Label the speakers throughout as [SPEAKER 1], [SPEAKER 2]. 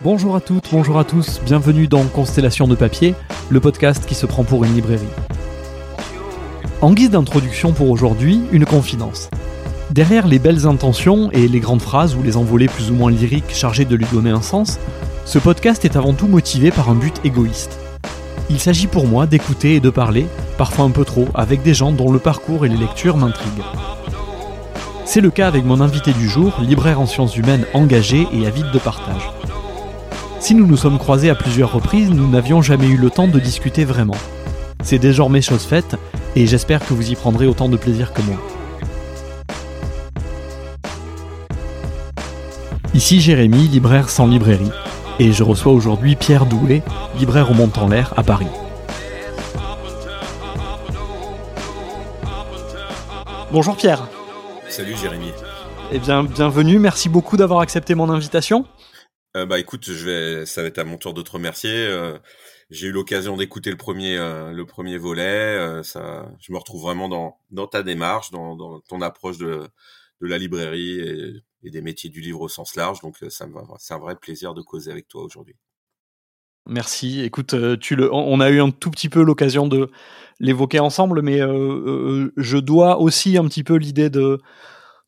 [SPEAKER 1] Bonjour à toutes, bonjour à tous, bienvenue dans Constellation de papier, le podcast qui se prend pour une librairie. En guise d'introduction pour aujourd'hui, une confidence. Derrière les belles intentions et les grandes phrases ou les envolées plus ou moins lyriques chargées de lui donner un sens, ce podcast est avant tout motivé par un but égoïste. Il s'agit pour moi d'écouter et de parler, parfois un peu trop, avec des gens dont le parcours et les lectures m'intriguent. C'est le cas avec mon invité du jour, libraire en sciences humaines engagé et avide de partage. Si nous nous sommes croisés à plusieurs reprises, nous n'avions jamais eu le temps de discuter vraiment. C'est désormais chose faite, et j'espère que vous y prendrez autant de plaisir que moi. Ici Jérémy, libraire sans librairie, et je reçois aujourd'hui Pierre Doué, libraire au Mont-en-l'Air à Paris. Bonjour Pierre.
[SPEAKER 2] Salut Jérémy.
[SPEAKER 1] Eh bien, bienvenue, merci beaucoup d'avoir accepté mon invitation.
[SPEAKER 2] Euh, bah écoute, je vais, ça va être à mon tour de te remercier. Euh, j'ai eu l'occasion d'écouter le premier, euh, le premier volet. ça, je me retrouve vraiment dans, dans ta démarche, dans, dans ton approche de, de la librairie et, et, des métiers du livre au sens large. Donc ça me c'est un vrai plaisir de causer avec toi aujourd'hui.
[SPEAKER 1] Merci. Écoute, tu le, on a eu un tout petit peu l'occasion de l'évoquer ensemble, mais je dois aussi un petit peu l'idée de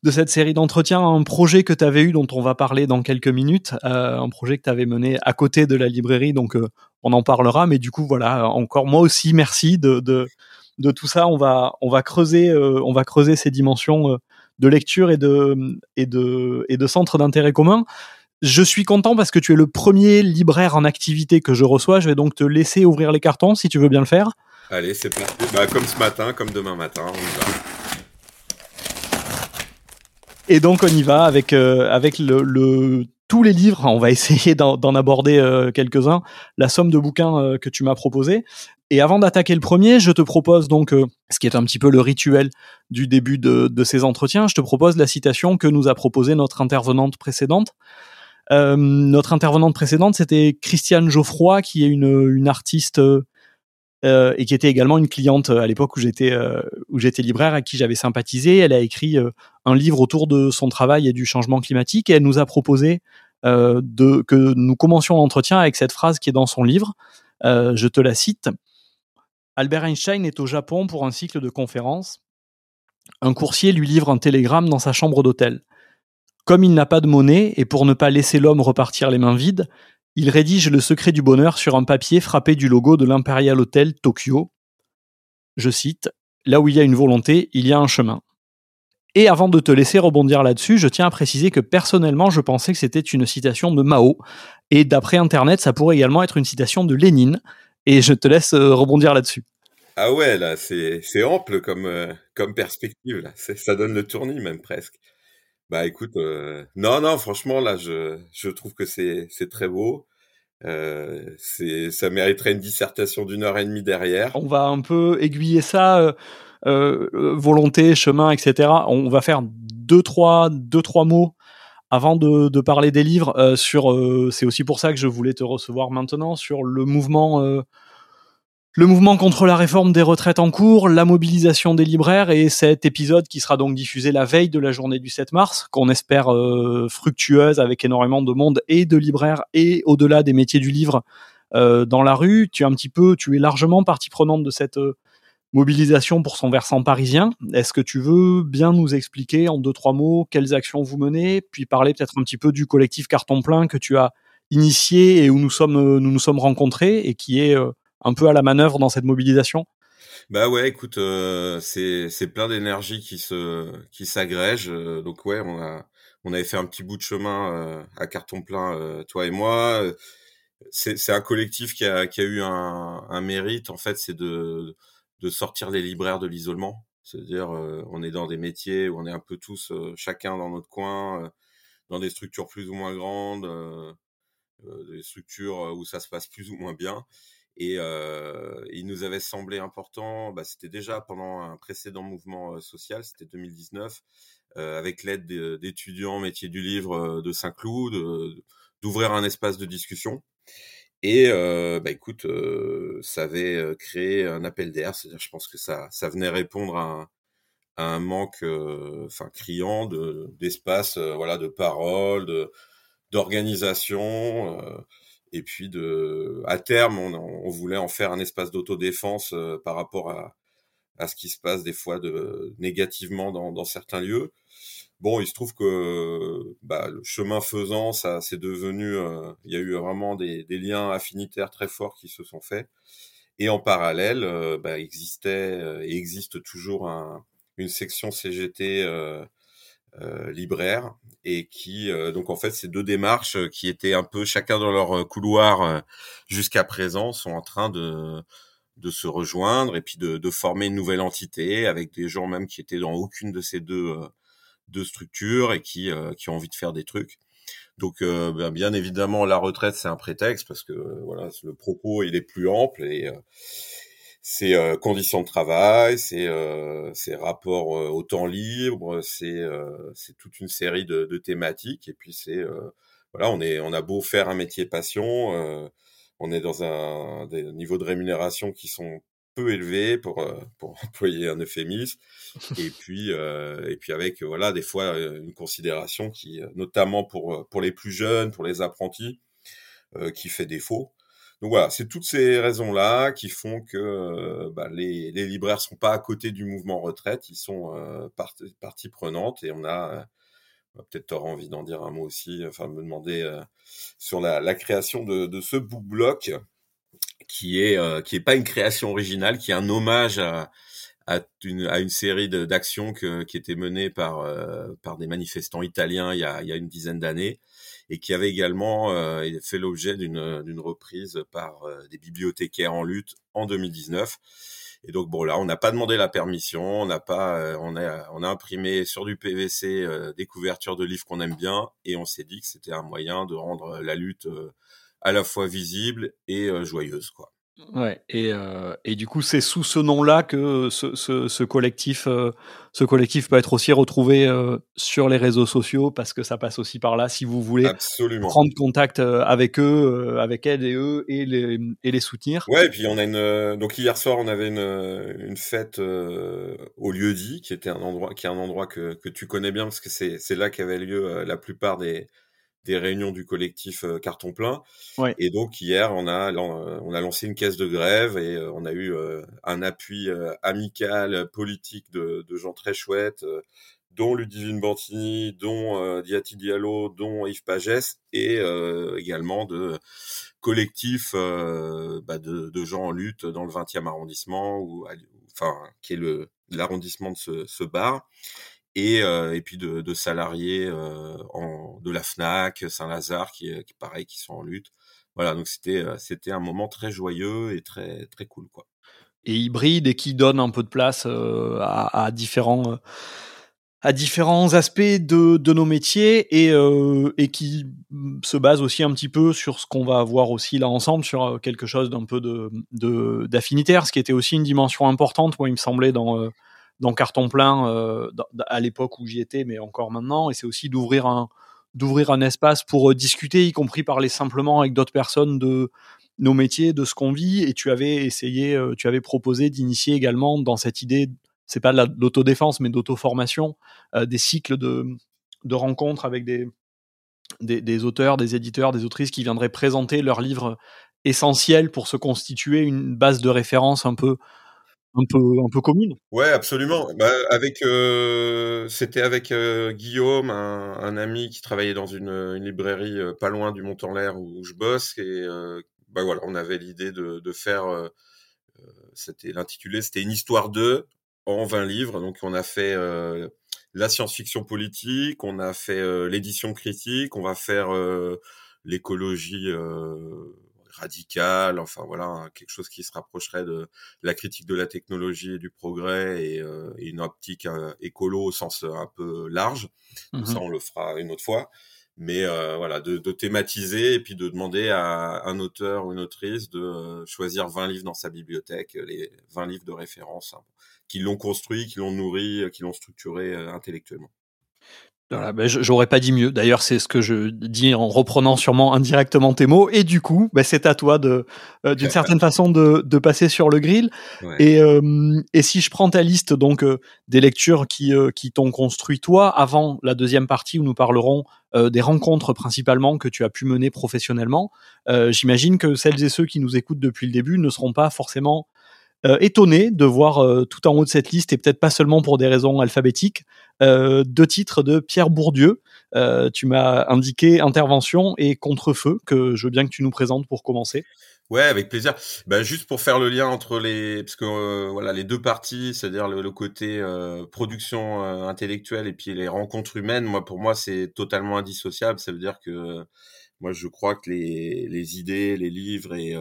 [SPEAKER 1] de cette série d'entretiens un projet que tu avais eu dont on va parler dans quelques minutes, euh, un projet que tu avais mené à côté de la librairie, donc euh, on en parlera, mais du coup voilà, encore moi aussi merci de, de, tout ça, on va, on va creuser, euh, on va creuser ces dimensions de lecture et de, et de, et de d'intérêt commun. Je suis content parce que tu es le premier libraire en activité que je reçois. Je vais donc te laisser ouvrir les cartons si tu veux bien le faire.
[SPEAKER 2] Allez, c'est parti. Bah, comme ce matin, comme demain matin, on y va.
[SPEAKER 1] Et donc on y va avec euh, avec le, tous les livres. On va essayer d'en aborder euh, quelques-uns. La somme de bouquins euh, que tu m'as proposé. Et avant d'attaquer le premier, je te propose donc, ce qui est un petit peu le rituel du début de, de, ces entretiens, je te propose la citation que nous a proposée notre intervenante précédente. notre intervenante précédente, c'était Christiane Geoffroy, qui est une, une artiste euh, et qui était également une cliente euh, à l'époque où j'étais euh, où j'étais libraire à qui j'avais sympathisé. Elle a écrit un livre autour de son travail et du changement climatique et elle nous a proposé de que nous commencions l'entretien avec cette phrase qui est dans son livre. je te la cite. Albert Einstein est au Japon pour un cycle de conférences. Un coursier lui livre un télégramme dans sa chambre d'hôtel. Comme il n'a pas de monnaie et pour ne pas laisser l'homme repartir les mains vides, il rédige le secret du bonheur sur un papier frappé du logo de l'Imperial Hotel Tokyo. Je cite Là où il y a une volonté, il y a un chemin. Et avant de te laisser rebondir là-dessus, je tiens à préciser que personnellement, je pensais que c'était une citation de Mao. Et d'après Internet, ça pourrait également être une citation de Lénine. Et je te laisse euh, rebondir là-dessus.
[SPEAKER 2] Ah ouais, là, c'est ample comme, euh, perspective. Ça donne le tournis même presque. Bah écoute, euh, non, non, franchement, là, je, je trouve que c'est, c'est très beau. Euh, c'est, ça mériterait une dissertation d'une heure et demie derrière.
[SPEAKER 1] On va un peu aiguiller ça, euh, euh volonté, chemin, etc. On va faire deux, trois, deux, trois mots avant de, de parler des livres. Euh, sur, c'est aussi pour ça que je voulais te recevoir maintenant sur le mouvement le mouvement contre la réforme des retraites en cours, la mobilisation des libraires et cet épisode qui sera donc diffusé la veille de la journée du 7 mars, qu'on espère euh, fructueuse avec énormément de monde et de libraires et au-delà des métiers du livre euh, dans la rue. Tu es un petit peu, tu es largement partie prenante de cette euh, mobilisation pour son versant parisien. Est-ce que tu veux bien nous expliquer en deux trois mots quelles actions vous menez, puis parler peut-être un petit peu du collectif Carton Plein que tu as initié et où nous sommes nous nous sommes rencontrés et qui est un peu à la manœuvre dans cette mobilisation?
[SPEAKER 2] Bah ouais, écoute, euh, c'est c'est plein d'énergie qui se qui s'agrège. Euh, donc ouais, on a on avait fait un petit bout de chemin euh, à carton plein, toi et moi. C'est c'est un collectif qui a qui a eu un un mérite en fait, c'est de de sortir les libraires de l'isolement. C'est-à-dire, on est dans des métiers où on est un peu tous chacun dans notre coin, dans des structures plus ou moins grandes, des structures où ça se passe plus ou moins bien. Et euh, il nous avait semblé important, bah, c'était déjà pendant un précédent mouvement social, c'était 2019, euh, avec l'aide d'étudiants métiers du livre de Saint-Cloud, d'ouvrir un espace de discussion. Et euh, bah, écoute, ça avait créé un appel d'air, c'est-à-dire je pense que ça, ça venait répondre à un, manque, enfin criant de d'espace, voilà, de parole, de d'organisation. Et puis de, à terme, on, on, voulait en faire un espace d'autodéfense par rapport à, à ce qui se passe des fois de négativement dans, dans certains lieux. Bon, il se trouve que bah, le chemin faisant, ça c'est devenu, euh, il y a eu vraiment des, des, liens affinitaires très forts qui se sont faits. Et en parallèle, euh, bah, existait euh, et existe toujours un, une section CGT euh, libraire et qui donc en fait ces deux démarches qui étaient un peu chacun dans leur couloir jusqu'à présent sont en train de de se rejoindre et puis de, de, former une nouvelle entité avec des gens même qui étaient dans aucune de ces deux de structures et qui, euh, qui ont envie de faire des trucs. Donc, euh, ben, bien évidemment, la retraite, c'est un prétexte parce que voilà, le propos, il est plus ample et euh, c'est conditions de travail, c'est euh, rapports au temps libre, c'est c'est toute une série de, de thématiques. Et puis c'est voilà, on est on a beau faire un métier passion, on est dans un des niveaux de rémunération qui sont peu élevé pour euh, pour employer un euphémisme. Et puis euh, et puis avec voilà des fois euh, une considération qui notamment pour pour les plus jeunes pour les apprentis qui fait défaut donc voilà c'est toutes ces raisons là qui font que bah, les les libraires sont pas à côté du mouvement retraite. Ils sont partie, partie prenante et on a peut-être auras envie d'en dire un mot aussi enfin me demander sur la, création de, ce book block qui est euh, qui est pas une création originale, qui est un hommage à, une, à une série d'actions qui était menée par euh, par des manifestants italiens il y a, il y a une dizaine d'années et qui avait également euh, fait l'objet d'une d'une reprise par des bibliothécaires en lutte en 2019. Et donc bon là, on n'a pas demandé la permission, on n'a pas, on a on a imprimé sur du PVC des couvertures de livres qu'on aime bien et on s'est dit que c'était un moyen de rendre la lutte à la fois visible et euh, joyeuse, quoi.
[SPEAKER 1] Ouais, et, euh, et du coup, c'est sous ce nom-là que ce, ce, ce collectif, euh, ce collectif peut être aussi retrouvé euh, sur les réseaux sociaux parce que ça passe aussi par là. Si vous voulez
[SPEAKER 2] Absolument.
[SPEAKER 1] prendre contact avec eux, avec elles et eux et les, et les soutenir.
[SPEAKER 2] Ouais, et puis on a une. Donc hier soir, on avait une, une fête au lieu dit, qui était un endroit, qui est un endroit que, que tu connais bien parce que c'est c'est là qu'avait lieu la plupart des des réunions du collectif euh, Carton Plein.
[SPEAKER 1] Ouais.
[SPEAKER 2] Et donc hier, on a euh, on a lancé une caisse de grève et euh, on a eu un appui amical, politique de, de gens très chouettes, dont Ludivine Bantini, dont Diati Diallo, dont Yves Pagès et également de collectifs bah, de, de, gens en lutte dans le 20e arrondissement ou enfin qui est le l'arrondissement de ce, ce bar et, euh, et puis de, de salariés euh, en, de la Fnac, Saint-Lazare, qui, qui pareil, qui sont en lutte. Voilà, donc c'était euh, un moment très joyeux et très très cool quoi.
[SPEAKER 1] Et hybride et qui donne un peu de place euh, à, différents à différents aspects de, de nos métiers et, euh, et qui se base aussi un petit peu sur ce qu'on va voir aussi là ensemble, sur quelque chose d'un peu de d'affinitaire, ce qui était aussi une dimension importante, moi il me semblait dans dans carton plein euh, à l'époque où j'y étais, mais encore maintenant. Et c'est aussi d'ouvrir un espace pour euh, discuter, y compris parler simplement avec d'autres personnes de nos métiers, de ce qu'on vit. Et tu avais essayé, euh, tu avais proposé d'initier également dans cette idée, c'est pas de l'autodéfense, mais d'auto-formation, des cycles de, rencontres avec des, auteurs, des éditeurs, des autrices qui viendraient présenter leurs livres essentiels pour se constituer une base de référence un peu un peu un peu commune.
[SPEAKER 2] Ouais, absolument. Bah, avec euh, c'était avec euh, Guillaume, un, un, ami qui travaillait dans une, une librairie euh, pas loin du Mont-en-L'air où, je bosse et euh, bah voilà, on avait l'idée de, de faire euh, c'était l'intitulé, c'était une histoire de en 20 livres. Donc on a fait la science-fiction politique, on a fait l'édition critique, on va faire l'écologie radical, enfin voilà, hein, quelque chose qui se rapprocherait de la critique de la technologie et du progrès et, euh, et une optique euh, écolo au sens euh, un peu large. Ça, on le fera une autre fois. Mais euh, voilà, de, de, thématiser et puis de demander à un auteur ou une autrice de choisir 20 livres dans sa bibliothèque, les 20 livres de référence, hein, qui l'ont construit, qui l'ont nourri, qui l'ont structuré intellectuellement.
[SPEAKER 1] Voilà, ben j'aurais pas dit mieux. D'ailleurs, c'est ce que je dis en reprenant sûrement indirectement tes mots. Et du coup, ben c'est à toi de, euh, d'une certaine façon, de, de, passer sur le grill. Et, euh, et si je prends ta liste donc euh, des lectures qui, qui t'ont construit toi avant la deuxième partie où nous parlerons des rencontres principalement que tu as pu mener professionnellement, j'imagine que celles et ceux qui nous écoutent depuis le début ne seront pas forcément euh, étonné de voir euh, tout en haut de cette liste, et peut-être pas seulement pour des raisons alphabétiques, euh, deux titres de Pierre Bourdieu. tu m'as indiqué intervention et contre-feu, que je veux bien que tu nous présentes pour commencer.
[SPEAKER 2] Ouais, avec plaisir. Ben, juste pour faire le lien entre les, parce que voilà, les deux parties, c'est-à-dire le, côté production intellectuelle et puis les rencontres humaines. Moi, pour moi, c'est totalement indissociable. Ça veut dire que moi, je crois que les idées, les livres et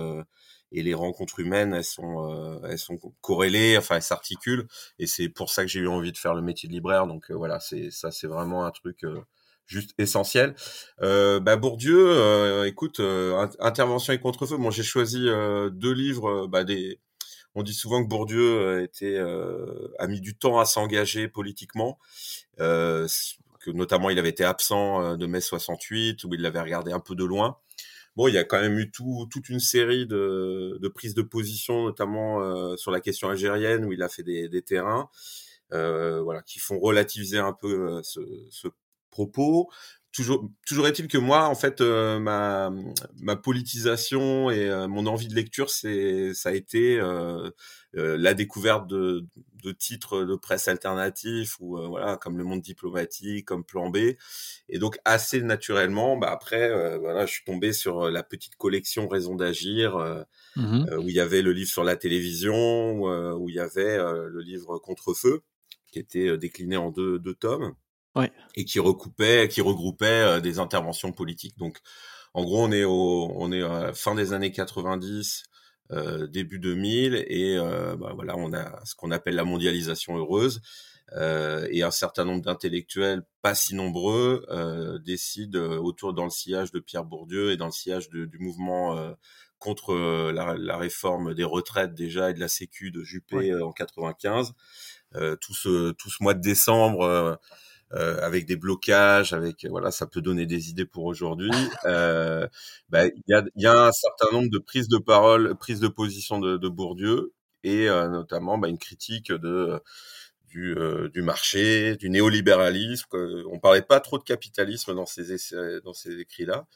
[SPEAKER 2] et les rencontres humaines elles sont euh, elles sont corrélées enfin elles s'articulent. Et c'est pour ça que j'ai eu envie de faire le métier de libraire. Donc euh, voilà c'est ça c'est vraiment un truc euh, juste essentiel. Bah Bourdieu écoute intervention et contre-feu. Bon j'ai choisi deux livres bah des on dit souvent que Bourdieu était a mis du temps à s'engager politiquement que notamment il avait été absent de mai 68 où il l'avait regardé un peu de loin bon, il y a quand même eu tout, toute une série de, prises de position, notamment euh, sur la question algérienne, où il a fait des, terrains, euh, voilà, qui font relativiser un peu euh, ce propos. Toujours, toujours est-il que moi, en fait, euh, ma, ma politisation et mon envie de lecture, c'est, ça a été la découverte de, de titres de presse alternatifs ou euh, voilà comme le monde diplomatique comme Plan B. Et donc assez naturellement bah après euh, voilà je suis tombé sur euh, la petite collection Raison d'agir mmh où il y avait le livre sur la télévision où, il y avait le livre Contre-feu qui était décliné en deux, deux tomes
[SPEAKER 1] ouais.
[SPEAKER 2] et qui recoupait qui regroupait des interventions politiques. Donc en gros on est au on est à la fin des années 90 euh, début 2000 et euh, bah, voilà on a ce qu'on appelle la mondialisation heureuse. Euh, et un certain nombre d'intellectuels pas si nombreux décident autour dans le sillage de Pierre Bourdieu et dans le sillage du mouvement contre la, réforme des retraites déjà et de la Sécu de Juppé en 95 tout ce tout ce mois de décembre euh, avec des blocages, avec voilà, ça peut donner des idées pour aujourd'hui. Euh, bah, il y, a, y, a, un certain nombre de prises de parole, prises de position de, de Bourdieu et euh, notamment bah, une critique de du, euh, du marché, du néolibéralisme. On parlait pas trop de capitalisme dans ces essais, dans ces écrits-là,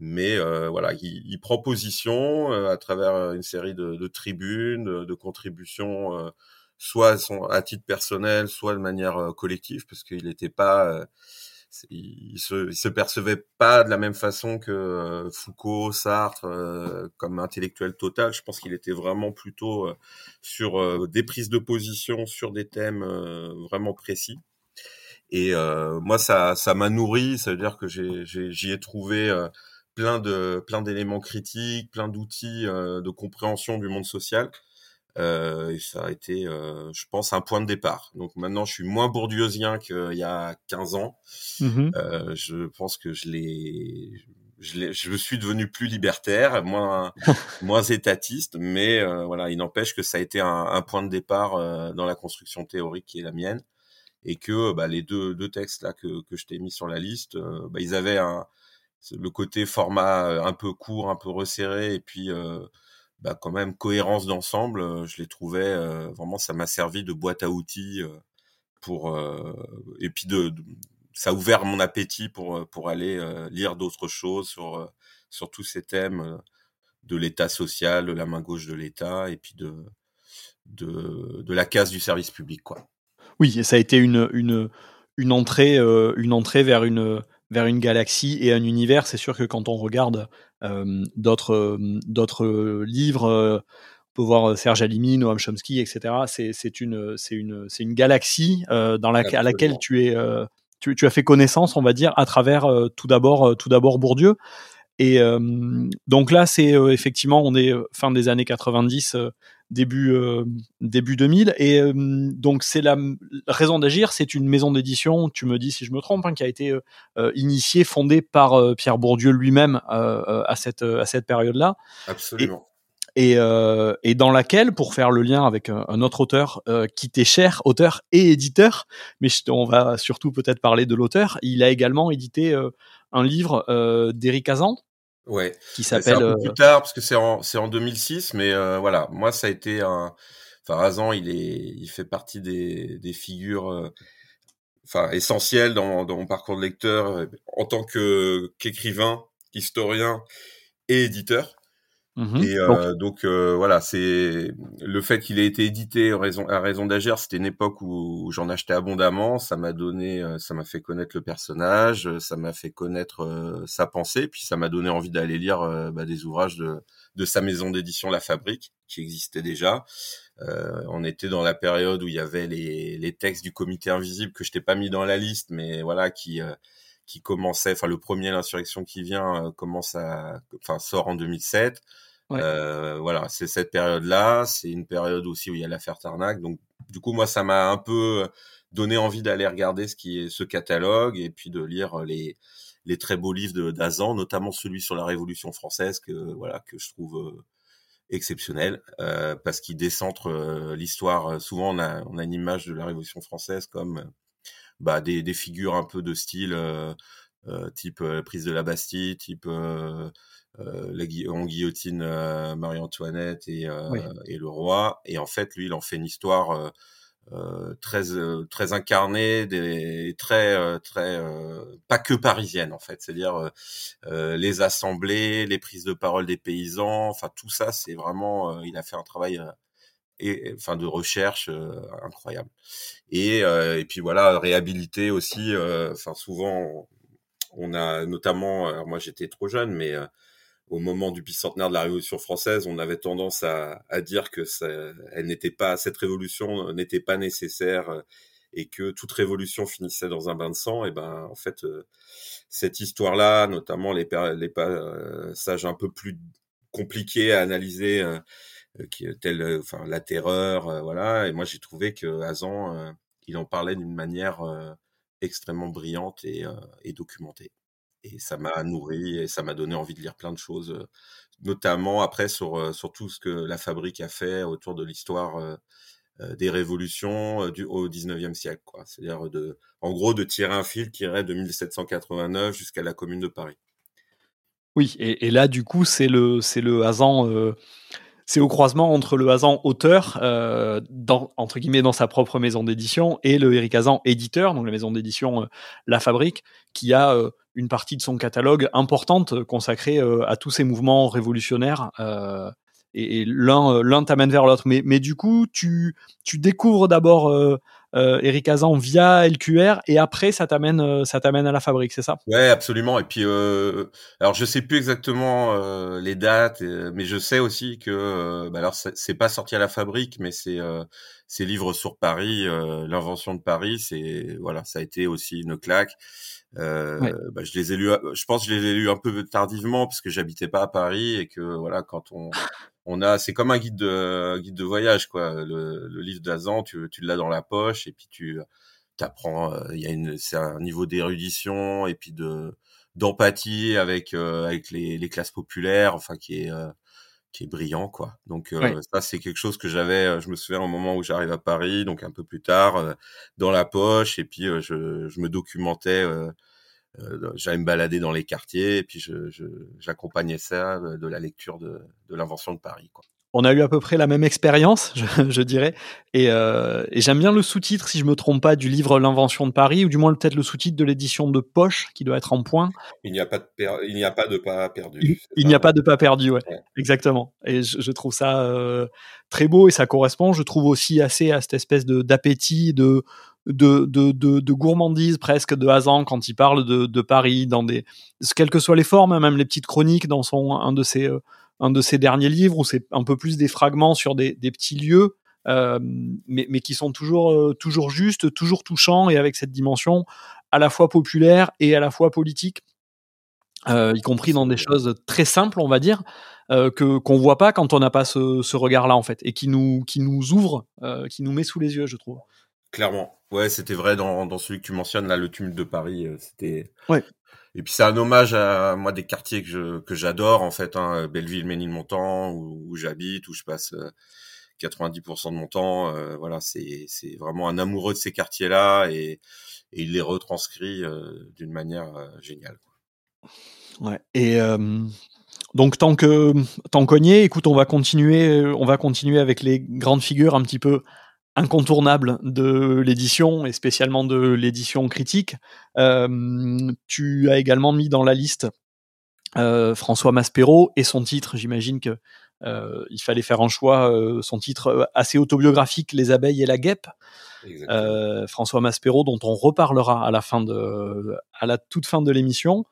[SPEAKER 2] mais euh, voilà, il, il, prend position à travers une série de, de tribunes, de, de contributions soit à titre personnel, soit de manière euh, collective, parce qu'il n'était pas, euh, il, se, se percevait pas de la même façon que euh, Foucault, Sartre, comme intellectuel total. Je pense qu'il était vraiment plutôt sur des prises de position sur des thèmes vraiment précis. Et moi, ça, ça m'a nourri. Ça veut dire que j'y ai, trouvé plein de, plein d'éléments critiques, plein d'outils de compréhension du monde social euh, et ça a été, euh, je pense, un point de départ. Donc maintenant, je suis moins bourdieusien qu'il y a 15 ans. Mmh euh, je pense que je l'ai, je, je suis devenu plus libertaire, moins, moins étatiste, mais euh, voilà, il n'empêche que ça a été un, un point de départ euh, dans la construction théorique qui est la mienne, et que bah, les deux, deux textes là que, que je t'ai mis sur la liste, bah, ils avaient un, le côté format un peu court, un peu resserré, et puis bah, quand même cohérence d'ensemble, euh, je l'ai trouvé euh, vraiment ça m'a servi de boîte à outils euh, pour et puis de, ça a ouvert mon appétit pour pour aller lire d'autres choses sur sur tous ces thèmes de l'état social, de la main gauche de l'État et puis de, de de la casse du service public quoi.
[SPEAKER 1] Oui, et ça a été une une une entrée une entrée vers une vers une galaxie et un univers. C'est sûr que quand on regarde euh, d'autres d'autres livres, euh, on peut voir Serge Alimi, Noam Chomsky, etc. C'est c'est une c'est une c'est une galaxie euh, dans la, à laquelle tu es tu, tu, as fait connaissance, on va dire, à travers tout d'abord tout d'abord Bourdieu. Et donc là, c'est effectivement, on est fin des années 90, début début 2000, et donc c'est la raison d'agir. C'est une maison d'édition, tu me dis si je me trompe, hein, qui a été initiée, fondée par Pierre Bourdieu lui-même à cette à cette période-là.
[SPEAKER 2] Absolument.
[SPEAKER 1] et, euh, et dans laquelle, pour faire le lien avec un, autre auteur euh, qui t'est cher, auteur et éditeur, mais on va surtout peut-être parler de l'auteur, il a également édité euh, un livre euh, d'Éric Azan.
[SPEAKER 2] Ouais.
[SPEAKER 1] Qui s'appelle.
[SPEAKER 2] un peu plus tard parce que c'est en c'est en 2006, mais voilà, moi ça a été un. Enfin, il est, il fait partie des des figures enfin essentielles dans, dans mon parcours de lecteur en tant que qu'écrivain, historien et éditeur. Mmh et euh, donc, euh, voilà, c'est le fait qu'il ait été édité à raison, à raison d'agir. C'était une époque où, j'en achetais abondamment. Ça m'a donné, euh, ça m'a fait connaître le personnage, ça m'a fait connaître sa pensée, puis ça m'a donné envie d'aller lire bah, des ouvrages de, de sa maison d'édition La Fabrique, qui existait déjà. on était dans la période où il y avait les, les textes du Comité Invisible que je t'ai pas mis dans la liste, mais voilà, qui qui commençait, enfin le premier l'insurrection qui vient commence à, enfin sort en 2007. Euh, voilà, c'est cette période-là. C'est une période aussi où il y a l'affaire Tarnac. Donc, du coup, moi, ça m'a un peu donné envie d'aller regarder ce qui est ce catalogue et puis de lire les les très beaux livres d'Azan, notamment celui sur la Révolution française que voilà que je trouve euh, exceptionnel euh, parce qu'il décentre euh, l'histoire. Souvent, on a on a une image de la Révolution française comme bah des des figures un peu de style type prise de la Bastille, type euh, la on guillotine euh, Marie-Antoinette et, euh, et, le roi. Et en fait, lui, il en fait une histoire très très incarnée, des, très très pas que parisienne en fait. C'est-à-dire les assemblées, les prises de parole des paysans. Enfin, tout ça, c'est vraiment. il a fait un travail et enfin de recherche incroyable et, et puis voilà réhabilité aussi enfin souvent on a notamment alors moi j'étais trop jeune mais au moment du bicentenaire de la Révolution française, on avait tendance à, à dire que ça, elle n'était pas, cette révolution n'était pas nécessaire euh, et que toute révolution finissait dans un bain de sang. Et ben, en fait, euh, cette histoire-là, notamment les, les passages un peu plus compliqués à analyser, euh, qui tel, enfin, la terreur, voilà. Et moi, j'ai trouvé que Azan, il en parlait d'une manière extrêmement brillante et, et documentée et ça m'a nourri et ça m'a donné envie de lire plein de choses, notamment après sur, sur tout ce que la fabrique a fait autour de l'histoire des révolutions du, au 19e siècle. Quoi. C'est-à-dire, de, en gros, de tirer un fil qui irait de 1789 jusqu'à la Commune de Paris.
[SPEAKER 1] Oui, et, là, du coup, c'est le, c'est le hasard c'est au croisement entre le Hazan auteur, euh, dans, entre guillemets, dans sa propre maison d'édition, et le Eric Hazan éditeur, donc la maison d'édition euh, La Fabrique, qui a euh, une partie de son catalogue importante consacrée à tous ces mouvements révolutionnaires. et, l'un, l'un t'amène vers l'autre. Mais, mais du coup, tu, tu découvres d'abord euh, Eric Azan via LQR et après ça t'amène euh, ça t'amène à la fabrique, c'est ça?
[SPEAKER 2] Ouais, absolument. Et puis euh, alors je sais plus exactement euh, les dates, mais je sais aussi que bah alors c'est pas sorti à la fabrique, mais c'est ces livres sur Paris, l'invention de Paris, c'est voilà, ça a été aussi une claque. Euh, bah, je les ai lus, je pense que je les ai lus un peu tardivement parce que j'habitais pas à Paris et que voilà, quand on on a, c'est comme un guide de guide de voyage quoi. Le, le livre d'Azan, tu, tu l'as dans la poche et puis tu t'apprends. Euh, il y a une, c'est un niveau d'érudition et puis de d'empathie avec euh, avec les, les classes populaires, enfin qui est qui est brillant quoi. Donc ça c'est quelque chose que j'avais, je me souviens au moment où j'arrive à Paris, donc un peu plus tard, dans la poche et puis je, je me documentais euh, j'allais me balader dans les quartiers et puis j'accompagnais je, ça de la lecture de, de l'invention de Paris. Quoi.
[SPEAKER 1] On a eu à peu près la même expérience, je, je, dirais, et, euh, et j'aime bien le sous-titre, si je me trompe pas, du livre L'invention de Paris, ou du moins peut-être le sous-titre de l'édition de poche, qui doit être en point.
[SPEAKER 2] Il n'y a pas de, il n'y a pas de pas perdu.
[SPEAKER 1] Il, il n'y a pas de pas perdu, ouais, ouais. exactement. Et je, je trouve ça euh, très beau et ça correspond, je trouve aussi assez à cette espèce de d'appétit, de de, de, de, de, gourmandise presque de Hazan quand il parle de, de, Paris, dans des, quelles que soient les formes, hein, même les petites chroniques dans son, un de ses, euh, un de ses derniers livres où c'est un peu plus des fragments sur des, des petits lieux, euh, mais, mais, qui sont toujours, euh, toujours justes, toujours touchants et avec cette dimension à la fois populaire et à la fois politique. Euh, y compris dans des choses très simples, on va dire, euh, que qu'on voit pas quand on n'a pas ce, ce regard-là en fait, et qui nous qui nous ouvre, qui nous met sous les yeux, je trouve.
[SPEAKER 2] Clairement, Ouais, c'était vrai dans, dans celui que tu mentionnes là, le tumulte de Paris. C'était.
[SPEAKER 1] Ouais.
[SPEAKER 2] Et puis c'est un hommage à moi des quartiers que je que j'adore en fait, hein, Belleville, Ménilmontant, où, où j'habite, où je passe 90% de mon temps. Euh, voilà, c'est c'est vraiment un amoureux de ces quartiers-là et, et il les retranscrit d'une manière géniale.
[SPEAKER 1] Ouais. Et donc tant que tant qu'on y est, écoute, on va continuer, on va continuer avec les grandes figures un petit peu incontournables de l'édition et spécialement de l'édition critique. Euh, tu as également mis dans la liste euh, François Maspero et son titre. J'imagine que euh, il fallait faire un choix. son titre assez autobiographique, Les abeilles et la guêpe. François Maspero, dont on reparlera à la fin de, à la toute fin de l'émission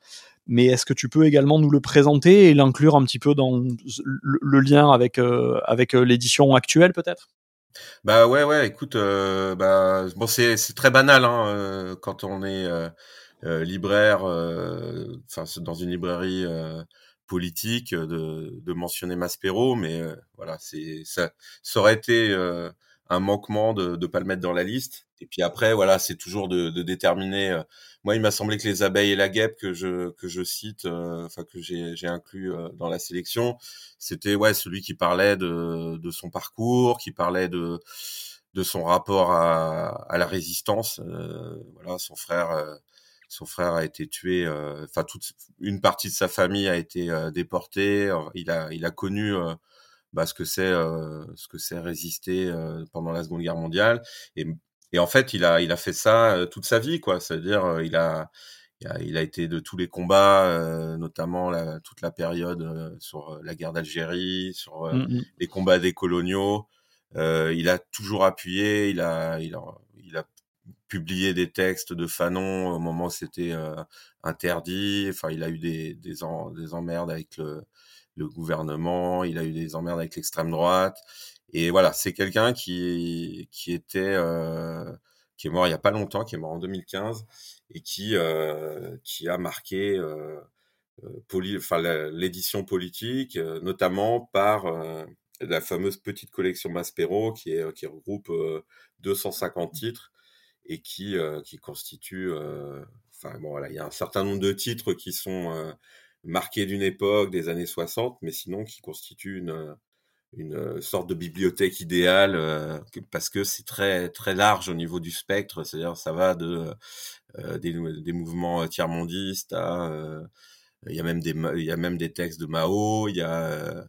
[SPEAKER 1] mais est-ce que tu peux également nous le présenter et l'inclure un petit peu dans le, lien avec, avec l'édition actuelle peut-être?
[SPEAKER 2] Bah ouais, ouais, écoute, euh, bah, bon, c'est, c'est très banal hein, quand on est libraire, enfin dans une librairie politique de, de mentionner Maspero, mais voilà, c'est ça, ça aurait été un manquement de ne pas le mettre dans la liste. Et puis après, voilà, c'est toujours de, de déterminer. Euh, moi, il m'a semblé que les abeilles et la guêpe que je que je cite, euh, enfin que j'ai j'ai inclus euh, dans la sélection, c'était ouais celui qui parlait de de son parcours, qui parlait de de son rapport à, à la résistance. voilà, son frère son frère a été tué. Enfin, toute une partie de sa famille a été déportée. Il a il a connu bah, ce que c'est euh, ce que c'est résister euh, pendant la Seconde Guerre mondiale et et en fait il a il a fait ça euh, toute sa vie quoi c'est-à-dire il a il a, été de tous les combats, notamment la, toute la période sur la guerre d'Algérie, sur mmh, mmh. les combats des coloniaux. il a toujours appuyé, il a, il a, il a publié des textes de Fanon au moment où c'était interdit. Enfin, il a eu des, des, des emmerdes avec le, le gouvernement, il a eu des emmerdes avec l'extrême droite. Et voilà, c'est quelqu'un qui, qui était, euh, qui est mort il y a pas longtemps, qui est mort en 2015 et qui, euh, qui a marqué euh, euh l'édition politique, notamment par la fameuse petite collection Maspero qui, est, qui regroupe 250 titres et qui, qui constitue, enfin bon voilà, il y a un certain nombre de titres qui sont marqué d'une époque, des années 60, mais sinon qui constitue une, une sorte de bibliothèque idéale euh, parce que c'est très très large au niveau du spectre, c'est-à-dire ça va de euh, des, mouvements tiers-mondistes à euh, il y a même des il y a même des textes de Mao, il y a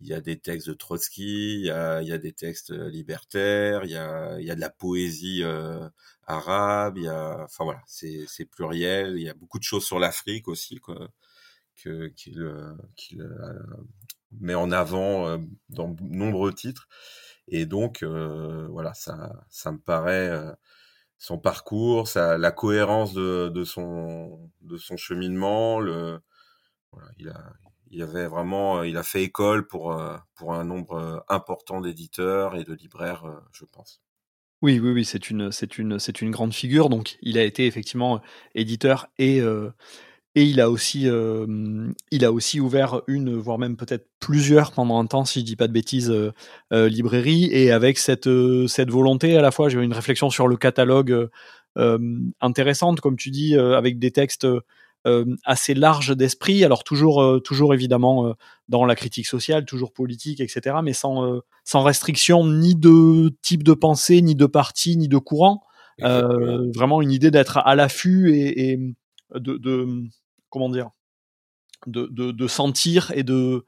[SPEAKER 2] il y a des textes de Trotsky, il y a y a des textes libertaires, il y a y a de la poésie arabe, il y a enfin voilà, c'est pluriel, il y a beaucoup de choses sur l'Afrique aussi quoi qu'il euh, euh, met en avant euh, dans nombreux titres. Et donc, voilà, ça, ça me paraît son parcours, la cohérence de, son, de son cheminement. Il, a, il avait vraiment, il a fait école pour, pour un nombre important d'éditeurs et de libraires, je pense.
[SPEAKER 1] Oui, oui, oui, c'est une, c'est une, c'est une grande figure. Donc, il a été effectivement éditeur et et il a aussi, euh, il a aussi ouvert une, voire même peut-être plusieurs pendant un temps, si je dis pas de bêtises, euh, euh librairies. Et avec cette, euh, cette volonté, à la fois, j'ai eu une réflexion sur le catalogue intéressante, comme tu dis, avec des textes assez larges d'esprit. Alors toujours, toujours évidemment dans la critique sociale, toujours politique, etc. Mais sans, sans restriction ni de type de pensée, ni de parti, ni de courant. vraiment une idée d'être à l'affût et, et de, de comment dire, de, de, sentir et de,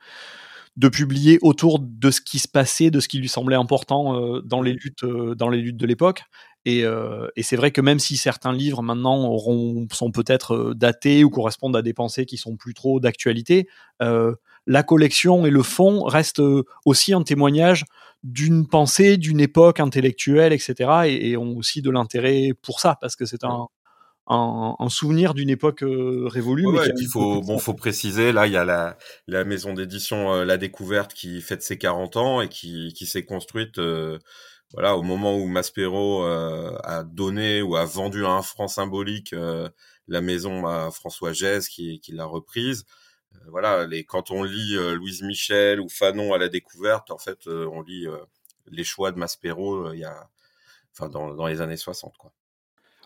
[SPEAKER 1] de publier autour de ce qui se passait, de ce qui lui semblait important euh, dans les luttes, euh, dans les luttes de l'époque. Et, euh, et c'est vrai que même si certains livres maintenant auront, sont peut-être datés ou correspondent à des pensées qui sont plus trop d'actualité, la collection et le fond restent aussi un témoignage d'une pensée, d'une époque intellectuelle, etc. Et, et ont aussi de l'intérêt pour ça parce que c'est un, un, souvenir d'une époque euh, révolue.
[SPEAKER 2] il faut, bon, faut préciser, là, il y a la, la maison d'édition euh, La Découverte qui fête ses 40 ans et qui, qui s'est construite, euh, voilà, au moment où Maspero a donné ou a vendu à un franc symbolique la maison à François Gèze qui, qui l'a reprise. voilà, les, quand on lit Louise Michel ou Fanon à La Découverte, en fait, on lit les choix de Maspero il y a, enfin, dans, dans les années 60, quoi.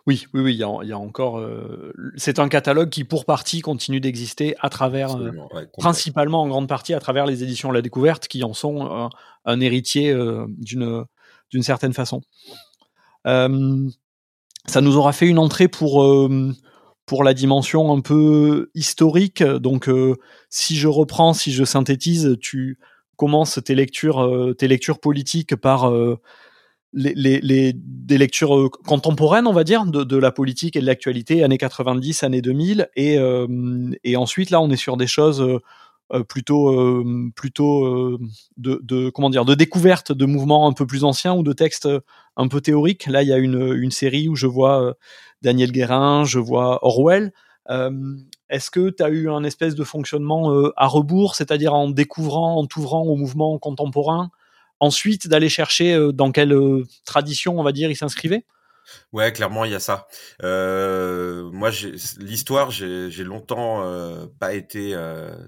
[SPEAKER 1] Oui, oui, oui, il y a, il y a encore. Euh, c'est un catalogue qui, pour partie, continue d'exister à travers, euh, principalement en grande partie à travers les éditions La Découverte, qui en sont euh, un héritier d'une d'une certaine façon. ça nous aura fait une entrée pour pour la dimension un peu historique. Donc, si je reprends, si je synthétise, tu commences tes lectures, tes lectures politiques par les, les, des lectures euh, contemporaines, on va dire, de, la politique et de l'actualité, années 90, années 2000, et, euh, et ensuite là, on est sur des choses euh, plutôt, plutôt de, de, comment dire, de découverte de mouvements un peu plus anciens ou de textes un peu théoriques. Là, il y a une, une série où je vois Daniel Guérin, je vois Orwell. Est-ce que tu as eu un espèce de fonctionnement à rebours, c'est-à-dire en découvrant, en t'ouvrant au mouvement contemporain ensuite d'aller chercher euh, dans quelle euh, tradition, on va dire, il s'inscrivait?
[SPEAKER 2] Ouais, clairement, il y a ça. Euh, moi, l'histoire, j'ai longtemps pas été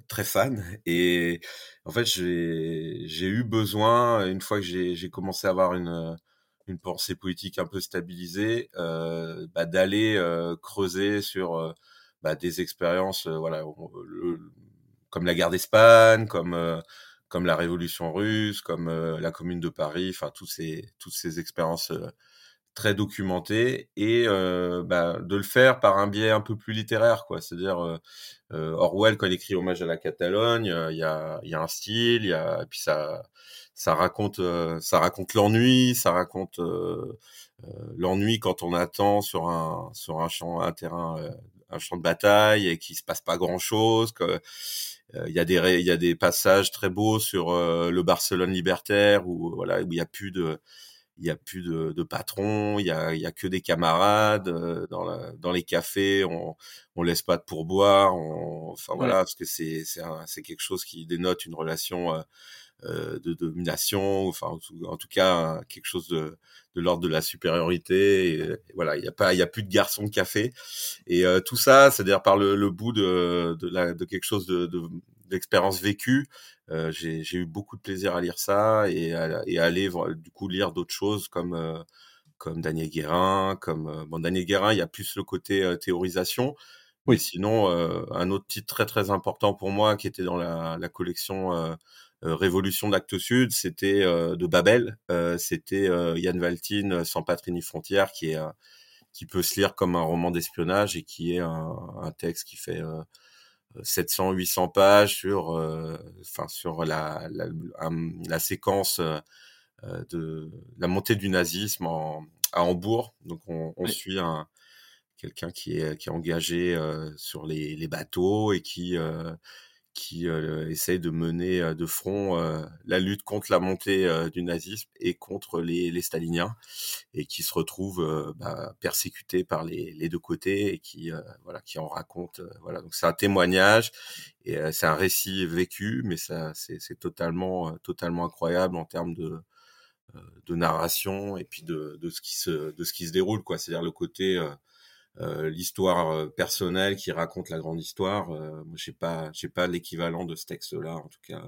[SPEAKER 2] très fan, et en fait, j'ai eu besoin, une fois que j'ai commencé à avoir une, une pensée politique un peu stabilisée, bah, d'aller creuser sur bah, des expériences, voilà, comme la guerre d'Espagne, comme comme la Révolution russe, comme euh, la Commune de Paris, enfin toutes ces toutes ces expériences euh, très documentées et euh, bah, de le faire par un biais un peu plus littéraire, quoi. C'est-à-dire Orwell quand il écrit Hommage à la Catalogne, il y a il y a un style, il y a puis ça ça raconte ça raconte l'ennui, ça raconte l'ennui quand on attend sur un sur un champ un terrain un champ de bataille et qu'il se passe pas grand chose que euh, il y a des il y a des passages très beaux sur euh, le Barcelone libertaire où voilà où il y a plus de il y a plus de, de patrons, il y a, il y a que des camarades euh, dans, la, dans les cafés, on on laisse pas de pourboire, on, enfin voilà parce que c'est c'est c'est quelque chose qui dénote une relation euh, de domination, enfin en tout, cas quelque chose de, de l'ordre de la supériorité. Et, voilà, il y a pas, il y a plus de garçons de café. Et euh, tout ça, c'est-à-dire par le, le, bout de, de, la, de quelque chose de, d'expérience vécue. Euh, j'ai, eu beaucoup de plaisir à lire ça et à, et à aller du coup lire d'autres choses comme euh, comme Daniel Guérin, comme bon Daniel Guérin, il y a plus le côté théorisation. Oui. sinon, un autre titre très très important pour moi qui était dans la, la collection euh, Révolution d'Acte Sud, c'était euh, de Babel, euh, c'était Yann Valtin sans patrie ni frontières, qui est qui peut se lire comme un roman d'espionnage et qui est un, un texte qui fait 700 800 pages sur enfin sur la la, la séquence de la montée du nazisme en, à Hambourg. Donc on, on suit un quelqu'un qui est qui est engagé sur les, les bateaux et qui qui euh, essaye de mener euh, de front euh, la lutte contre la montée du nazisme et contre les, staliniens et qui se retrouve bah, persécuté par les, les, deux côtés et qui voilà qui en raconte voilà. Donc c'est un témoignage et c'est un récit vécu mais ça c'est totalement totalement incroyable en termes de de narration et puis de, de ce qui se de ce qui se déroule quoi. C'est-à-dire le côté euh, l'histoire euh, personnelle qui raconte la grande histoire. Euh, moi, j'ai pas, j'ai pas l'équivalent de ce texte-là, en tout cas.